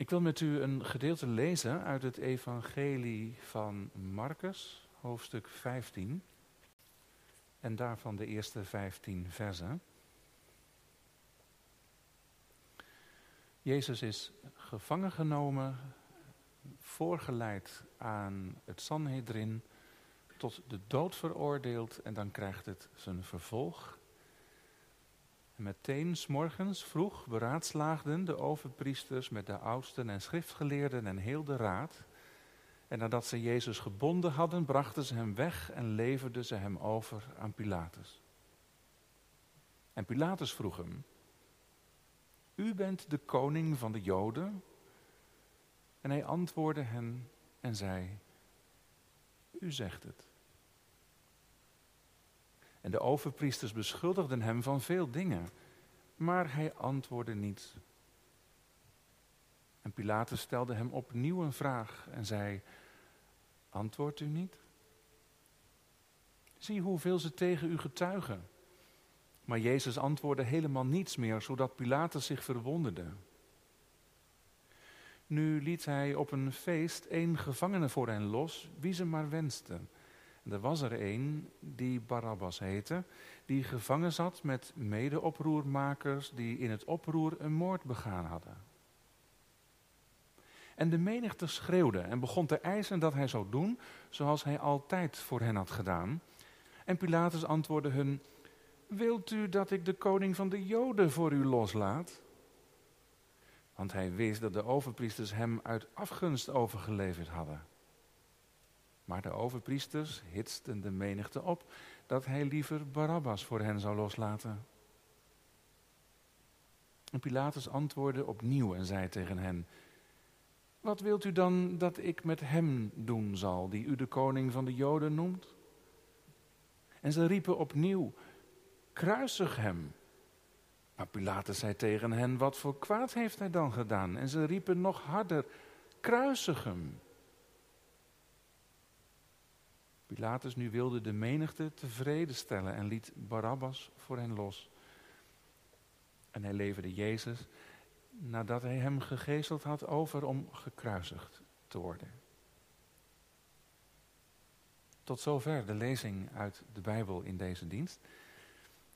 Ik wil met u een gedeelte lezen uit het Evangelie van Marcus, hoofdstuk 15. En daarvan de eerste 15 versen. Jezus is gevangen genomen, voorgeleid aan het Sanhedrin, tot de dood veroordeeld en dan krijgt het zijn vervolg. En meteen, morgens vroeg, beraadslaagden de overpriesters met de oudsten en schriftgeleerden en heel de raad. En nadat ze Jezus gebonden hadden, brachten ze hem weg en leverden ze hem over aan Pilatus. En Pilatus vroeg hem, U bent de koning van de Joden? En hij antwoordde hen en zei, U zegt het. En de overpriesters beschuldigden hem van veel dingen, maar hij antwoordde niet. En Pilatus stelde hem opnieuw een vraag en zei: Antwoordt u niet? Zie hoeveel ze tegen u getuigen. Maar Jezus antwoordde helemaal niets meer, zodat Pilatus zich verwonderde. Nu liet hij op een feest één gevangene voor hen los, wie ze maar wensten. Er was er een die Barabbas heette, die gevangen zat met medeoproermakers die in het oproer een moord begaan hadden. En de menigte schreeuwde en begon te eisen dat hij zou doen zoals hij altijd voor hen had gedaan. En Pilatus antwoordde hun, wilt u dat ik de koning van de Joden voor u loslaat? Want hij wist dat de overpriesters hem uit afgunst overgeleverd hadden. Maar de overpriesters hitsten de menigte op dat hij liever Barabbas voor hen zou loslaten. En Pilatus antwoordde opnieuw en zei tegen hen: Wat wilt u dan dat ik met hem doen zal, die u de koning van de Joden noemt? En ze riepen opnieuw: Kruisig hem. Maar Pilatus zei tegen hen: Wat voor kwaad heeft hij dan gedaan? En ze riepen nog harder: Kruisig hem. Pilatus nu wilde de menigte tevreden stellen en liet Barabbas voor hen los. En hij leverde Jezus, nadat hij hem gegezeld had, over om gekruisigd te worden. Tot zover de lezing uit de Bijbel in deze dienst.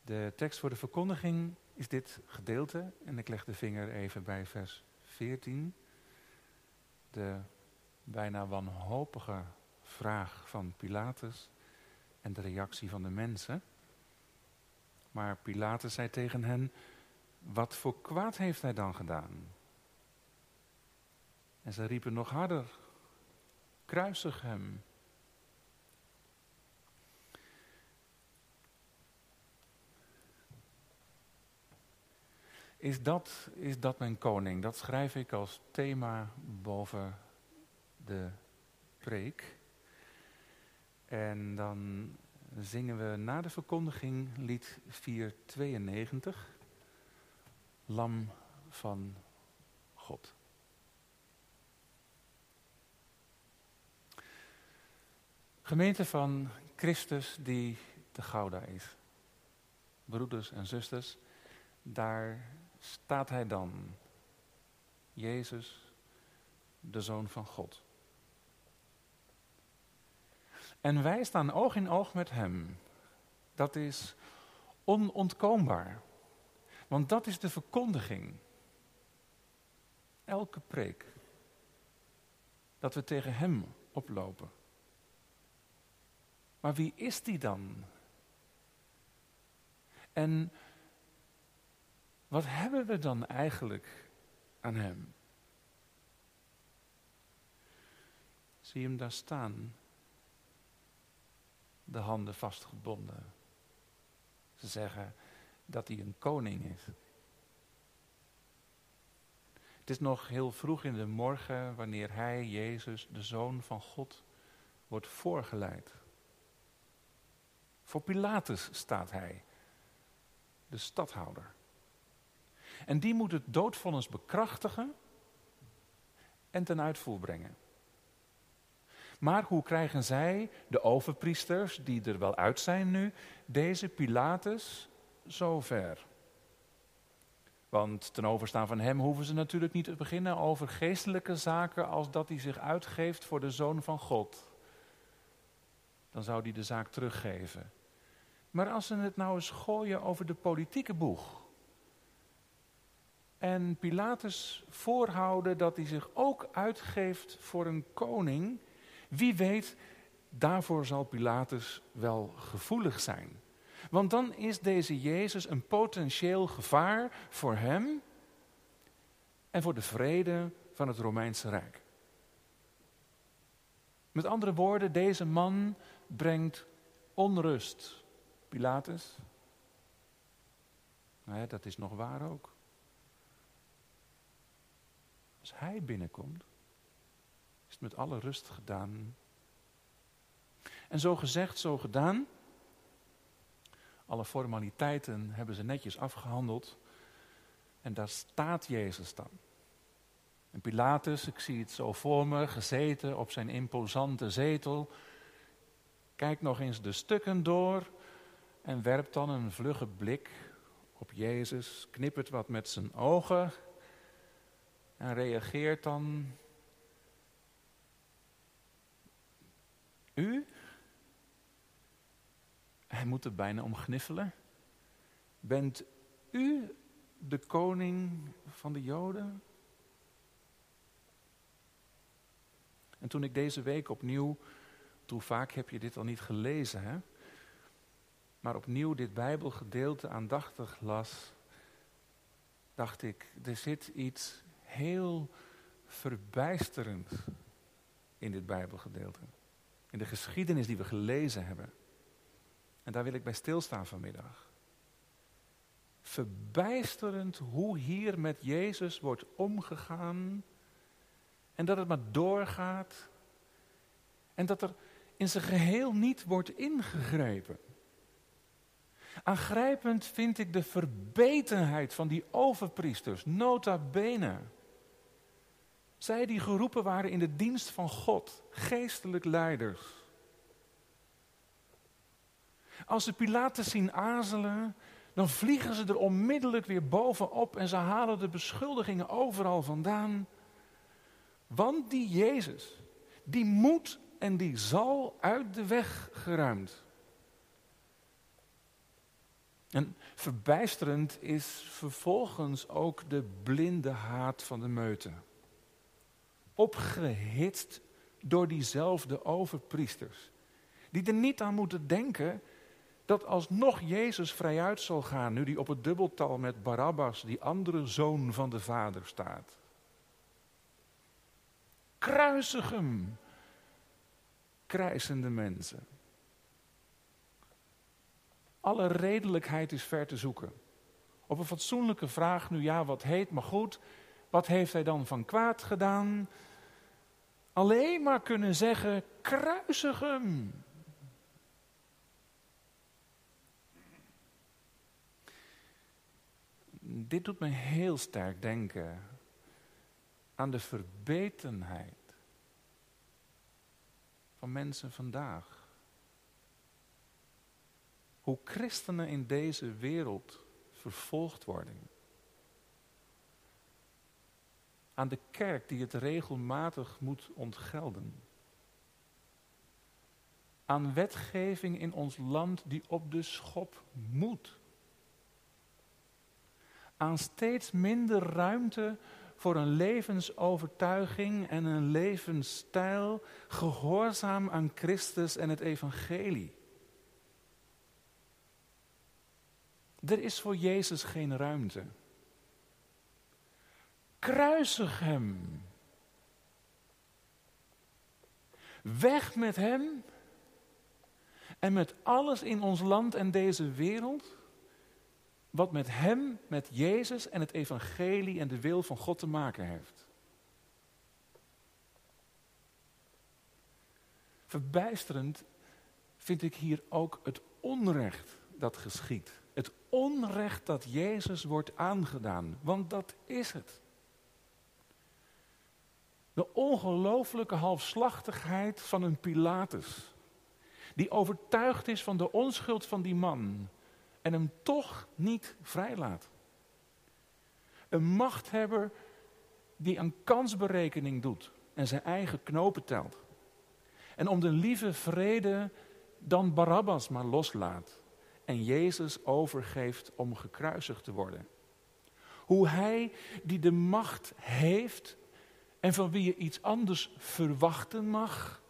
De tekst voor de verkondiging is dit gedeelte en ik leg de vinger even bij vers 14. De bijna wanhopige vraag van Pilatus en de reactie van de mensen. Maar Pilatus zei tegen hen: Wat voor kwaad heeft hij dan gedaan? En ze riepen nog harder: Kruisig hem. Is dat, is dat mijn koning? Dat schrijf ik als thema boven de preek. En dan zingen we na de verkondiging lied 492, Lam van God. Gemeente van Christus die te Gouda is. Broeders en zusters, daar staat hij dan. Jezus, de Zoon van God. En wij staan oog in oog met Hem. Dat is onontkoombaar. Want dat is de verkondiging. Elke preek. Dat we tegen Hem oplopen. Maar wie is die dan? En wat hebben we dan eigenlijk aan Hem? Zie hem daar staan de handen vastgebonden. Ze zeggen dat hij een koning is. Het is nog heel vroeg in de morgen wanneer hij, Jezus, de Zoon van God, wordt voorgeleid. Voor Pilatus staat hij, de stadhouder. En die moet het doodvonnis bekrachtigen en ten uitvoer brengen. Maar hoe krijgen zij, de overpriesters, die er wel uit zijn nu, deze Pilatus zover? Want ten overstaan van hem hoeven ze natuurlijk niet te beginnen over geestelijke zaken als dat hij zich uitgeeft voor de zoon van God. Dan zou hij de zaak teruggeven. Maar als ze het nou eens gooien over de politieke boeg. En Pilatus voorhouden dat hij zich ook uitgeeft voor een koning. Wie weet, daarvoor zal Pilatus wel gevoelig zijn. Want dan is deze Jezus een potentieel gevaar voor hem en voor de vrede van het Romeinse Rijk. Met andere woorden, deze man brengt onrust. Pilatus, nou dat is nog waar ook. Als hij binnenkomt, met alle rust gedaan. En zo gezegd, zo gedaan. Alle formaliteiten hebben ze netjes afgehandeld. En daar staat Jezus dan. En Pilatus, ik zie het zo voor me, gezeten op zijn imposante zetel, kijkt nog eens de stukken door en werpt dan een vlugge blik op Jezus, knippert wat met zijn ogen en reageert dan. U? Hij moet er bijna om gniffelen. Bent u de koning van de Joden? En toen ik deze week opnieuw, hoe vaak heb je dit al niet gelezen, hè? maar opnieuw dit Bijbelgedeelte aandachtig las, dacht ik, er zit iets heel verbijsterends in dit Bijbelgedeelte. In de geschiedenis die we gelezen hebben. En daar wil ik bij stilstaan vanmiddag. Verbijsterend hoe hier met Jezus wordt omgegaan. En dat het maar doorgaat. En dat er in zijn geheel niet wordt ingegrepen. Aangrijpend vind ik de verbetenheid van die overpriesters, nota bene. Zij die geroepen waren in de dienst van God, geestelijk leiders. Als ze Pilatus zien aarzelen, dan vliegen ze er onmiddellijk weer bovenop en ze halen de beschuldigingen overal vandaan. Want die Jezus, die moet en die zal uit de weg geruimd. En verbijsterend is vervolgens ook de blinde haat van de meute. Opgehitst door diezelfde overpriesters. Die er niet aan moeten denken dat alsnog Jezus vrijuit zal gaan, nu hij op het dubbeltal met Barabbas, die andere zoon van de Vader, staat. Kruisig hem, krijsende mensen. Alle redelijkheid is ver te zoeken. Op een fatsoenlijke vraag, nu ja, wat heet, maar goed, wat heeft hij dan van kwaad gedaan? Alleen maar kunnen zeggen, kruisig hem. dit doet me heel sterk denken aan de verbetenheid van mensen vandaag. Hoe christenen in deze wereld vervolgd worden. Aan de kerk die het regelmatig moet ontgelden. Aan wetgeving in ons land die op de schop moet aan steeds minder ruimte voor een levensovertuiging en een levensstijl gehoorzaam aan Christus en het evangelie. Er is voor Jezus geen ruimte. Kruisig hem. Weg met hem en met alles in ons land en deze wereld wat met Hem, met Jezus en het Evangelie en de wil van God te maken heeft. Verbijsterend vind ik hier ook het onrecht dat geschiet. Het onrecht dat Jezus wordt aangedaan, want dat is het. Ongelooflijke halfslachtigheid van een Pilatus, die overtuigd is van de onschuld van die man, en hem toch niet vrijlaat. Een machthebber die aan kansberekening doet en zijn eigen knopen telt. En om de lieve vrede dan Barabbas maar loslaat en Jezus overgeeft om gekruisigd te worden. Hoe hij die de macht heeft en van wie je iets anders verwachten mag,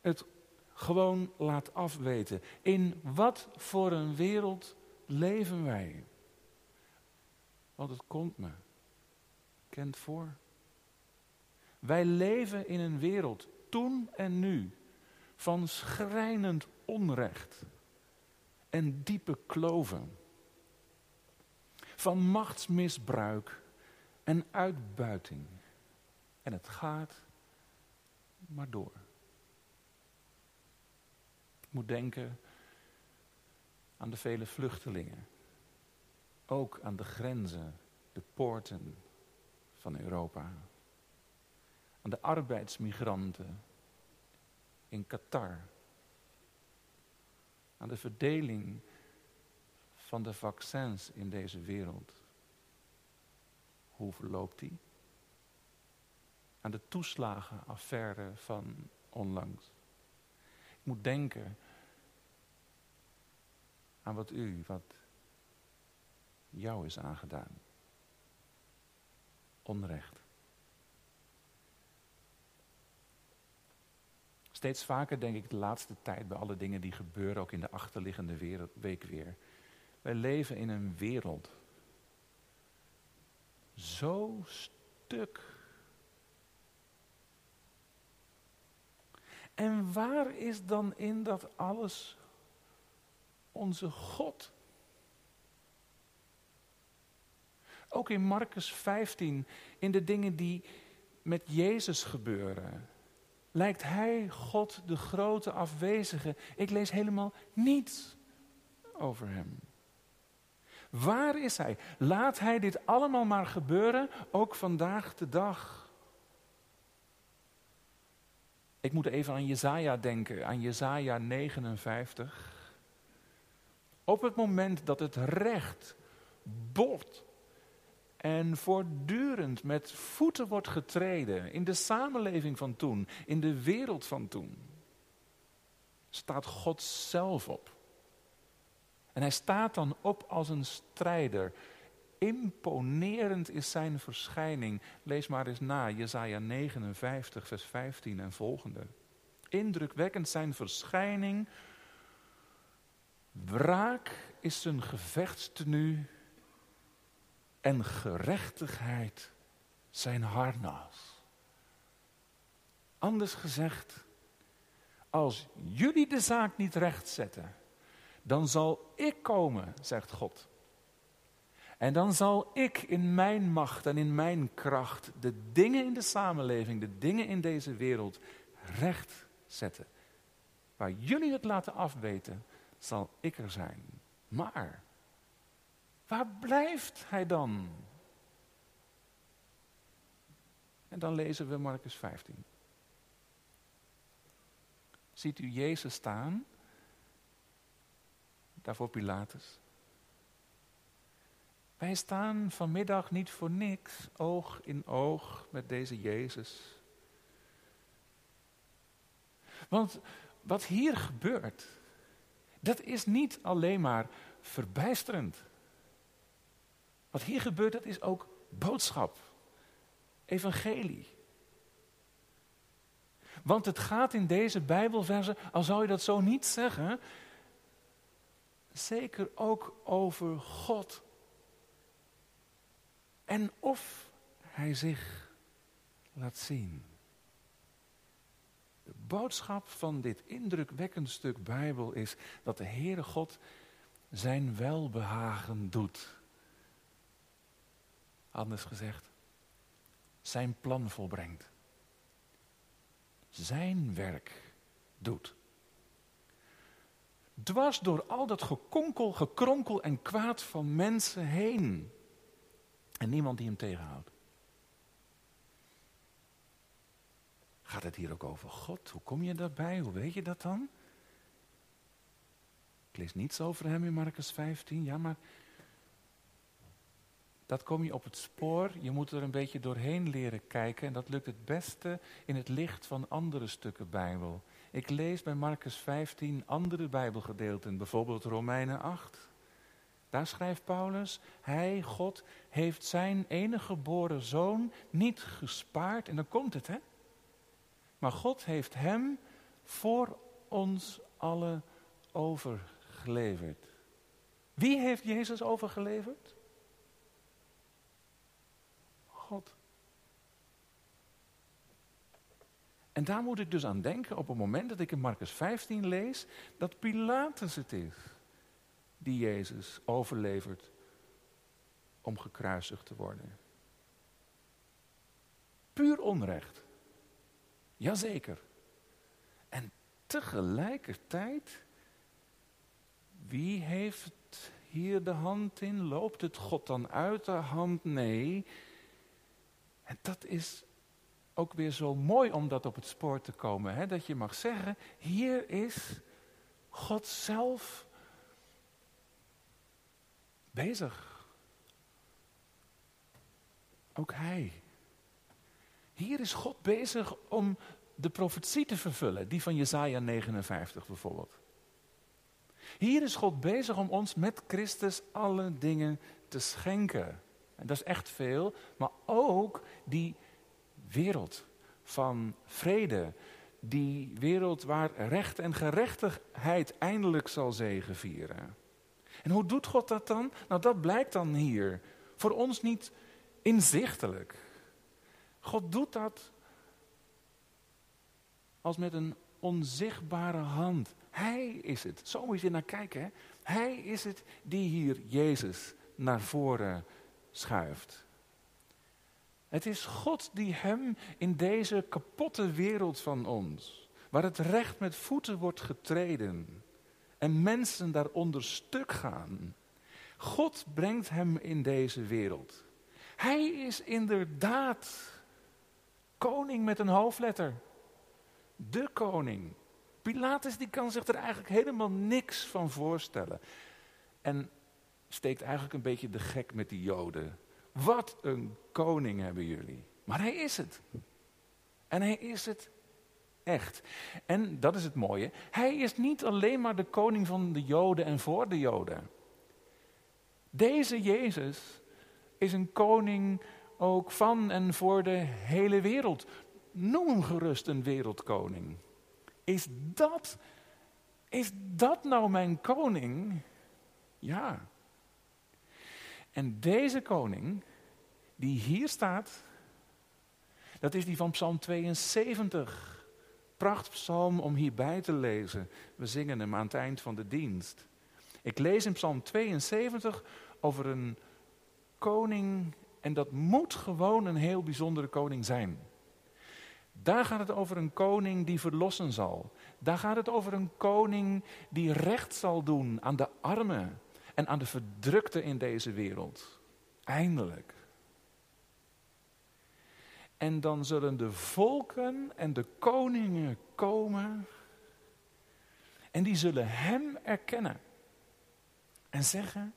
het gewoon laat afweten. In wat voor een wereld leven wij? Want het komt me kent voor. Wij leven in een wereld, toen en nu, van schrijnend onrecht en diepe kloven. Van machtsmisbruik en uitbuiting. En het gaat maar door. Ik moet denken aan de vele vluchtelingen. Ook aan de grenzen, de poorten van Europa. Aan de arbeidsmigranten in Qatar. Aan de verdeling van de vaccins in deze wereld. Hoe verloopt die? Aan de toeslagenaffaire van onlangs. Ik moet denken aan wat u, wat jou is aangedaan. Onrecht. Steeds vaker denk ik de laatste tijd bij alle dingen die gebeuren, ook in de achterliggende wereld, week weer. Wij leven in een wereld zo stuk. En waar is dan in dat alles onze God? Ook in Marcus 15, in de dingen die met Jezus gebeuren lijkt hij, God, de grote afwezige. Ik lees helemaal niets over hem. Waar is hij? Laat hij dit allemaal maar gebeuren, ook vandaag de dag. Ik moet even aan Jezaja denken, aan Jezaja 59. Op het moment dat het recht bot en voortdurend met voeten wordt getreden in de samenleving van toen, in de wereld van toen, staat God zelf op. En hij staat dan op als een strijder. Imponerend is zijn verschijning. Lees maar eens na, Jesaja 59, vers 15 en volgende. Indrukwekkend zijn verschijning. Wraak is zijn gevechtstenu en gerechtigheid zijn harnas. Anders gezegd, als jullie de zaak niet rechtzetten, dan zal ik komen, zegt God. En dan zal ik in mijn macht en in mijn kracht de dingen in de samenleving, de dingen in deze wereld recht zetten. Waar jullie het laten afweten, zal ik er zijn. Maar Waar blijft hij dan? En dan lezen we Marcus 15. Ziet u Jezus staan? Daarvoor Pilatus. Wij staan vanmiddag niet voor niks oog in oog met deze Jezus. Want wat hier gebeurt, dat is niet alleen maar verbijsterend. Wat hier gebeurt, dat is ook boodschap. Evangelie. Want het gaat in deze Bijbelverse, al zou je dat zo niet zeggen, zeker ook over God. En of Hij zich laat zien. De boodschap van dit indrukwekkend stuk Bijbel is dat de Heere God zijn welbehagen doet Anders gezegd, zijn plan volbrengt. Zijn werk doet. Dwars door al dat gekonkel, gekronkel en kwaad van mensen heen. En niemand die hem tegenhoudt. Gaat het hier ook over God? Hoe kom je daarbij? Hoe weet je dat dan? Ik lees niets over hem in Marcus 15. Ja, maar dat kom je op het spoor. Je moet er een beetje doorheen leren kijken. En dat lukt het beste in het licht van andere stukken Bijbel. Ik lees bij Marcus 15 andere Bijbelgedeelten, bijvoorbeeld Romeinen 8. Daar schrijft Paulus, hij, God, heeft zijn enige geboren zoon niet gespaard. En dan komt het, hè? Maar God heeft hem voor ons allen overgeleverd. Wie heeft Jezus overgeleverd? God. En daar moet ik dus aan denken op het moment dat ik in Marcus 15 lees dat Pilatus het is die Jezus overlevert om gekruisigd te worden. Puur onrecht. Jazeker. En tegelijkertijd, wie heeft hier de hand in? Loopt het God dan uit de hand? Nee. En dat is ook weer zo mooi om dat op het spoor te komen. Hè? Dat je mag zeggen, hier is God zelf bezig. Ook hij. Hier is God bezig om de profetie te vervullen, die van Jesaja 59 bijvoorbeeld. Hier is God bezig om ons met Christus alle dingen te schenken. En dat is echt veel, maar ook die wereld van vrede, die wereld waar recht en gerechtigheid eindelijk zal zegevieren. En hoe doet God dat dan? Nou, dat blijkt dan hier. Voor ons niet inzichtelijk. God doet dat als met een onzichtbare hand. Hij is het. Zo moet je naar kijken. Hè? Hij is het die hier Jezus naar voren schuift. Het is God die hem in deze kapotte wereld van ons, waar het recht met voeten wordt getreden en mensen daaronder stuk gaan. God brengt hem in deze wereld. Hij is inderdaad koning met een hoofdletter. De koning. Pilatus die kan zich er eigenlijk helemaal niks van voorstellen. En steekt eigenlijk een beetje de gek met die Joden. Wat een koning hebben jullie. Maar hij is het. En hij is het echt. En dat is het mooie. Hij is niet alleen maar de koning van de Joden en voor de Joden. Deze Jezus is een koning ook van en voor de hele wereld. Noem hem gerust een wereldkoning. Is dat, is dat nou mijn koning? Ja. En deze koning, die hier staat, dat is die van Psalm 72. Prachtpsalm om hierbij te lezen. We zingen hem aan het eind van de dienst. Ik lees in Psalm 72 over een koning, en dat moet gewoon een heel bijzondere koning zijn. Daar gaat het over een koning die verlossen zal. Daar gaat het over een koning die recht zal doen aan de armen en aan de verdrukte in deze wereld. Eindelijk. En dan zullen de volken en de koningen komen. En die zullen Hem erkennen. En zeggen,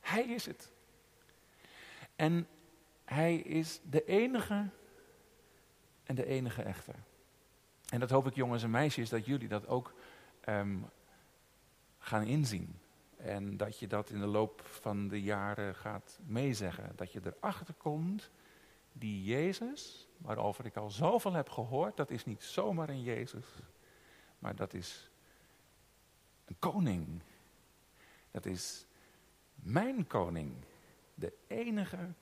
Hij is het. En Hij is de enige en de enige echte. En dat hoop ik jongens en meisjes, dat jullie dat ook ehm, gaan inzien. En dat je dat in de loop van de jaren gaat meezeggen. Dat je erachter komt, die Jezus, waarover ik al zoveel heb gehoord, dat is niet zomaar een Jezus. Maar dat is een koning. Dat is mijn koning. De enige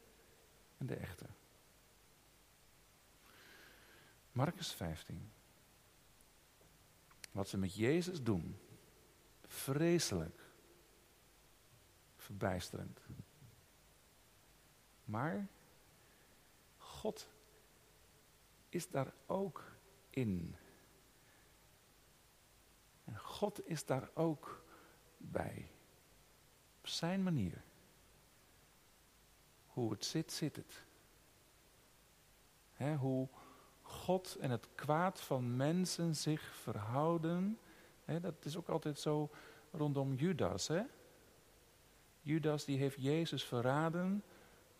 en de echte. Marcus 15. Wat ze met Jezus doen, vreselijk verbijsterend. Maar God is daar ook in. En God is daar ook bij. Op zijn manier. Hoe het zit, zit het. hoe God en het kwaad van mensen zich verhouden. dat is ook altijd zo rondom Judas. Judas die heeft Jezus verraden,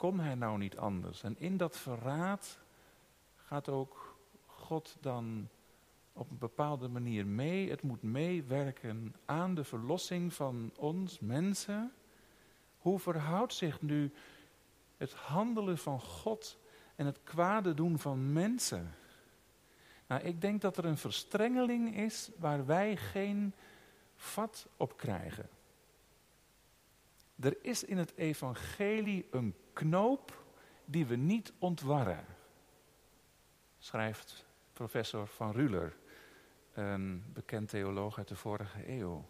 kon hij nou niet anders. En in dat verraad gaat ook God dan op een bepaalde manier mee. Het moet meewerken aan de verlossing van ons mensen. Hoe verhoudt zich nu het handelen van God en het kwade doen van mensen? Nou, ik denk dat er een verstrengeling is waar wij geen vat op krijgen. Er is in het evangelie een knoop die we niet ontwarren, schrijft professor Van Ruler, een bekend theoloog uit de vorige eeuw.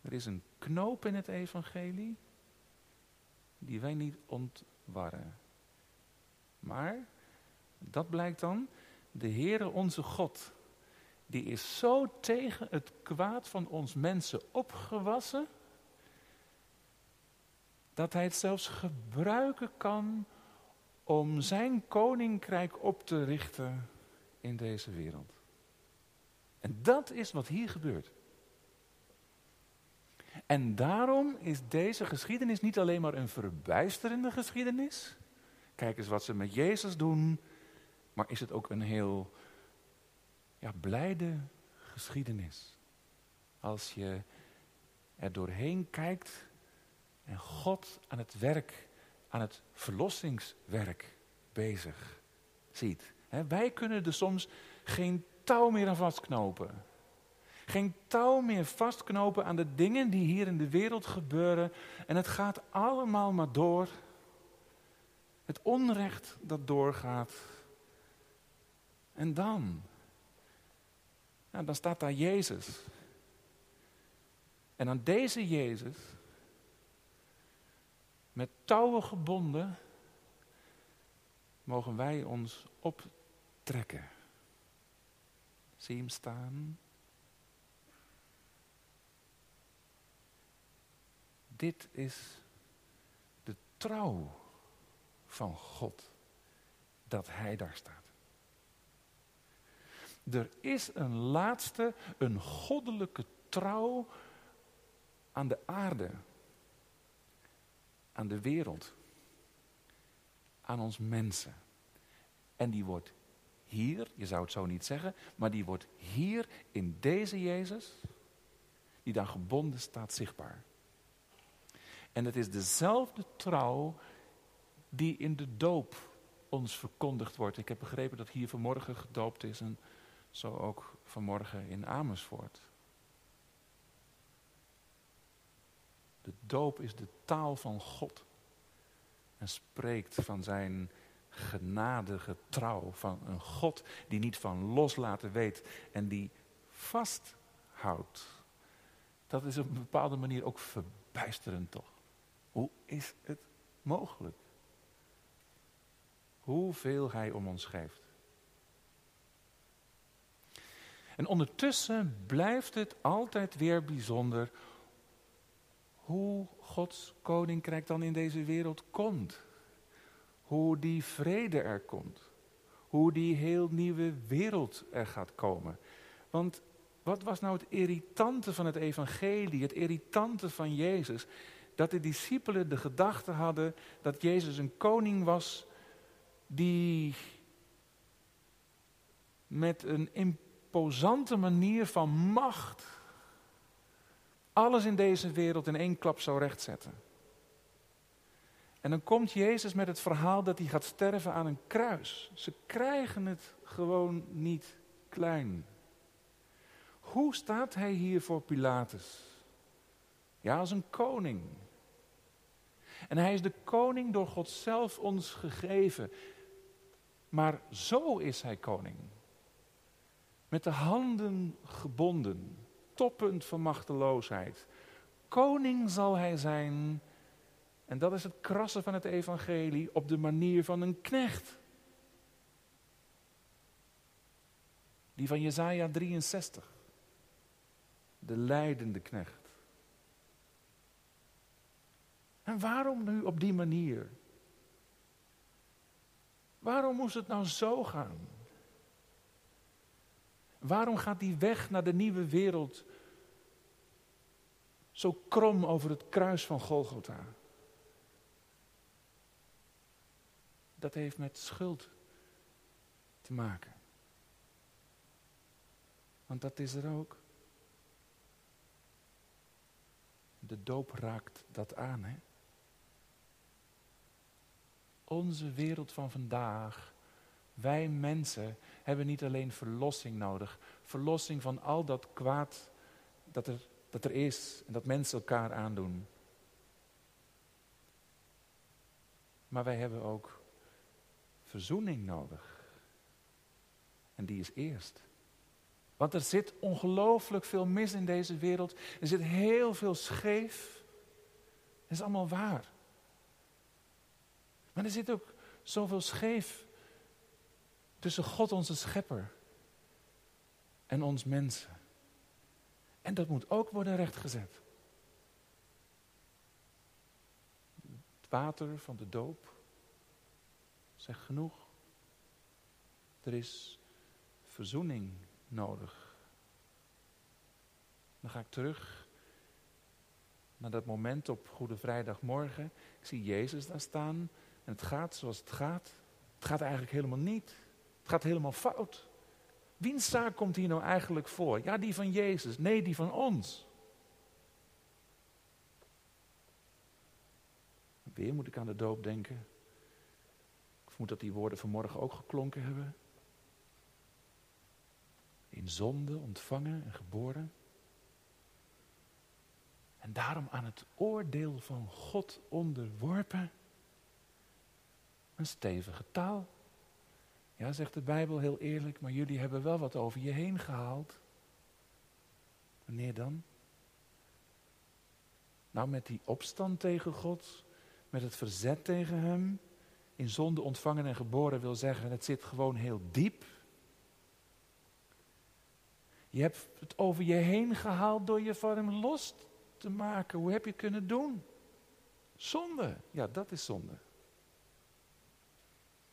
Er is een knoop in het evangelie die wij niet ontwarren. Maar, dat blijkt dan, de Heere onze God, die is zo tegen het kwaad van ons mensen opgewassen, dat hij het zelfs gebruiken kan om zijn koninkrijk op te richten in deze wereld. En dat is wat hier gebeurt. En daarom is deze geschiedenis niet alleen maar een verbijsterende geschiedenis. Kijk eens wat ze met Jezus doen. Maar is het ook een heel ja, blijde geschiedenis. Als je er doorheen kijkt en God aan het werk, aan het verlossingswerk bezig ziet. wij kunnen er soms geen touw meer aan vastknopen. Geen touw meer vastknopen aan de dingen die hier in de wereld gebeuren. En het gaat allemaal maar door. Het onrecht dat doorgaat. En dan? Nou, dan staat daar Jezus. En aan deze Jezus, met touwen gebonden, mogen wij ons optrekken. Zie hem staan. Dit is de trouw van God, dat Hij daar staat. Er is een laatste, een goddelijke trouw aan de aarde, aan de wereld, aan ons mensen. En die wordt hier, je zou het zo niet zeggen, maar die wordt hier in deze Jezus, die dan gebonden staat, zichtbaar. En het is dezelfde trouw die in de doop ons verkondigd wordt. Ik heb begrepen dat hier vanmorgen gedoopt is en zo ook vanmorgen in Amersfoort. De doop is de taal van God en spreekt van zijn genadige trouw. Van een God die niet van loslaten weet en die vasthoudt. Dat is op een bepaalde manier ook verbijsterend toch? Hoe is het mogelijk? Hoeveel hij om ons geeft. En ondertussen blijft het altijd weer bijzonder hoe Gods koninkrijk dan in deze wereld komt. Hoe die vrede er komt. Hoe die heel nieuwe wereld er gaat komen. Want wat was nou het irritante van het evangelie, het irritante van Jezus? Dat de discipelen de gedachte hadden dat Jezus een koning was die met een imposante manier van macht alles in deze wereld in één klap zou rechtzetten. En dan komt Jezus met het verhaal dat hij gaat sterven aan een kruis. Ze krijgen het gewoon niet klein. Hoe staat hij hier voor Pilatus? Ja, als een koning. En hij is de koning door God zelf ons gegeven. Maar zo is hij koning. Met de handen gebonden, toppunt van machteloosheid. Koning zal hij zijn en dat is het krassen van het evangelie op de manier van een knecht. Die van Jezaja 63. De leidende knecht. En waarom nu op die manier? Waarom moest het nou zo gaan? Waarom gaat die weg naar de nieuwe wereld Zo krom over het kruis van Golgotha. Dat heeft met schuld te maken. Want dat is er ook. De doop raakt dat aan, hè? Onze wereld van vandaag, wij mensen, hebben niet alleen verlossing nodig. Verlossing van al dat kwaad dat er, dat er is en dat mensen elkaar aandoen. Maar wij hebben ook verzoening nodig. En die is eerst. Want er zit ongelooflijk veel mis in deze wereld. Er zit heel veel scheef. Dat is allemaal waar. Maar er zit ook zoveel scheef tussen God, onze schepper, en ons mensen. En dat moet ook worden rechtgezet. Het water van de doop zegt genoeg. Er is verzoening nodig. Dan ga ik terug naar dat moment op Goede Vrijdagmorgen. Ik zie Jezus daar staan en het gaat zoals het gaat. Het gaat eigenlijk helemaal niet. Gaat helemaal fout. Wiens zaak komt hier nou eigenlijk voor? Ja, die van Jezus. Nee, die van ons. Weer moet ik aan de doop denken. Ik vermoed dat die woorden vanmorgen ook geklonken hebben. In zonde ontvangen en geboren. En daarom aan het oordeel van God onderworpen. Een stevige taal. Ja, zegt de Bijbel heel eerlijk, maar jullie hebben wel wat over je heen gehaald. Wanneer dan? Nou, met die opstand tegen God, met het verzet tegen Hem, in zonde ontvangen en geboren wil zeggen, het zit gewoon heel diep. Je hebt het over je heen gehaald door je van Hem los te maken. Hoe heb je kunnen doen? Zonde. Ja, dat is zonde.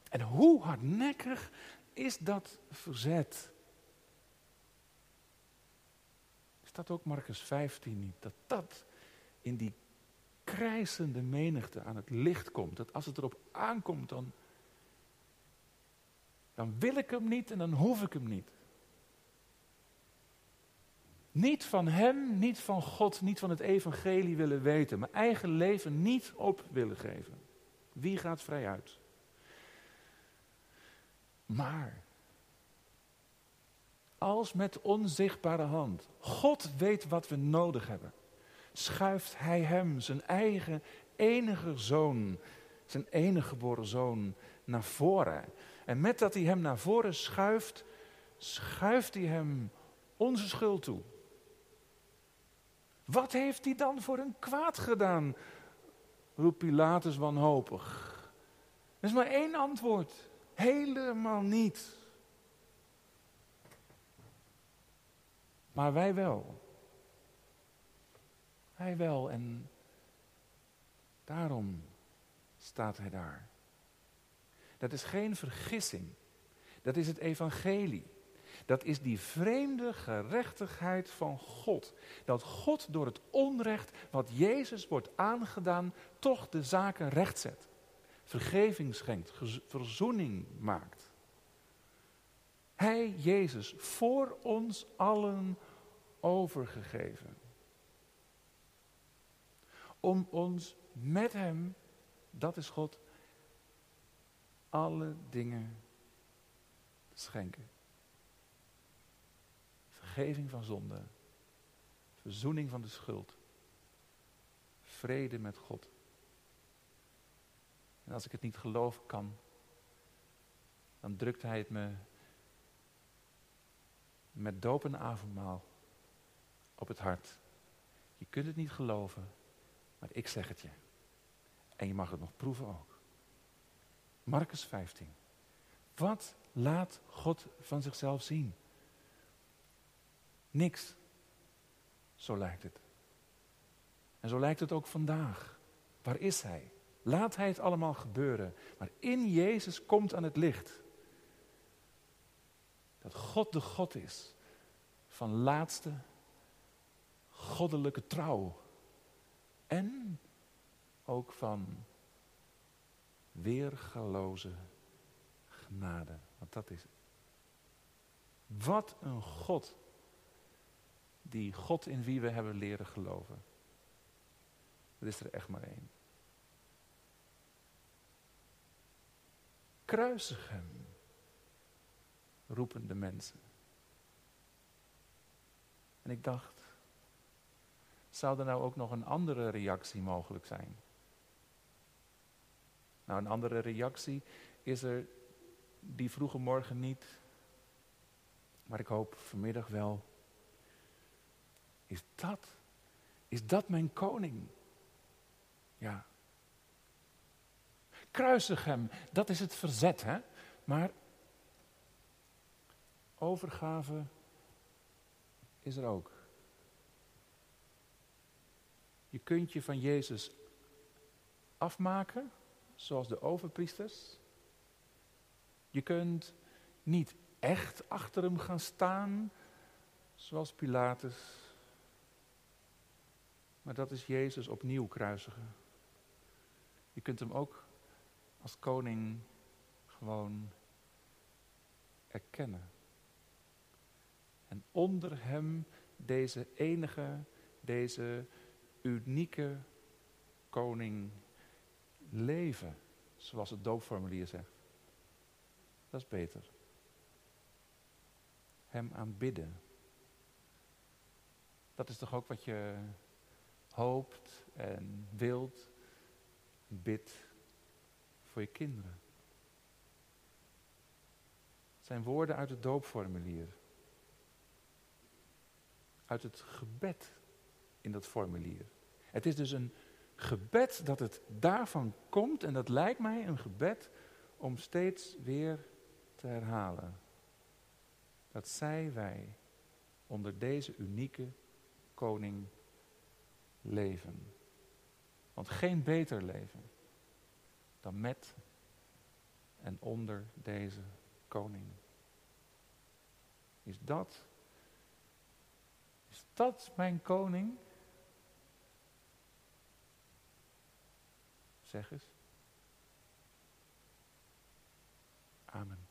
En hoe hardnekkig is dat verzet? Staat ook Marcus 15 niet, dat dat in die krijsende menigte aan het licht komt. Dat als het erop aankomt, dan, dan wil ik hem niet en dan hoef ik hem niet. Niet van hem, niet van God, niet van het evangelie willen weten. Mijn eigen leven niet op willen geven. Wie gaat vrij uit? Maar als met onzichtbare hand God weet wat we nodig hebben, schuift Hij Hem, zijn eigen enige zoon, zijn enige geboren zoon, naar voren. En met dat Hij Hem naar voren schuift, schuift Hij Hem onze schuld toe. Wat heeft Hij dan voor een kwaad gedaan? roept Pilatus wanhopig. Er is maar één antwoord. Helemaal niet. Maar wij wel. Hij wel en daarom staat hij daar. Dat is geen vergissing. Dat is het evangelie. Dat is die vreemde gerechtigheid van God. Dat God door het onrecht wat Jezus wordt aangedaan, toch de zaken rechtzet vergeving schenkt, verzoening maakt. Hij, Jezus, voor ons allen overgegeven. Om ons met Hem, dat is God, alle dingen te schenken. Vergeving van zonde, verzoening van de schuld, vrede met God. En als ik het niet geloven kan, dan drukt hij het me met doop en avondmaal op het hart. Je kunt het niet geloven, maar ik zeg het je. En je mag het nog proeven ook. Marcus 15. Wat laat God van zichzelf zien? Niks. Zo lijkt het. En zo lijkt het ook vandaag. Waar is Hij? Laat hij het allemaal gebeuren. Maar in Jezus komt aan het licht. Dat God de God is van laatste goddelijke trouw. En ook van weergaloze genade. Want dat is. Wat een God. Die God in wie we hebben leren geloven. Er is er echt maar één. Kruisig hem, roepen de mensen. En ik dacht, zou er nou ook nog een andere reactie mogelijk zijn? Nou, een andere reactie is er die vroege morgen niet, maar ik hoop vanmiddag wel. Is dat, is dat mijn koning? Ja. Kruisig hem, dat is het verzet, hè? Maar overgave is er ook. Je kunt je van Jezus afmaken, zoals de overpriesters. Je kunt niet echt achter hem gaan staan, zoals Pilatus. Maar dat is Jezus opnieuw kruisigen. Je kunt hem ook als koning gewoon erkennen. En onder hem deze enige, deze unieke koning leven, zoals het doopformulier zegt. Dat is beter. Hem aanbidden. Dat is toch ook wat je hoopt en wilt, bidt voor je kinderen. Het zijn woorden uit het doopformulier. Uit het gebed in dat formulier. Het is dus een gebed dat het daarvan komt en dat lijkt mij een gebed om steeds weer te herhalen. Dat zij wij onder deze unieke koning leven. Want geen beter leven dan met en onder deze koning. Is dat, is dat mijn koning? Zeg eens. Amen.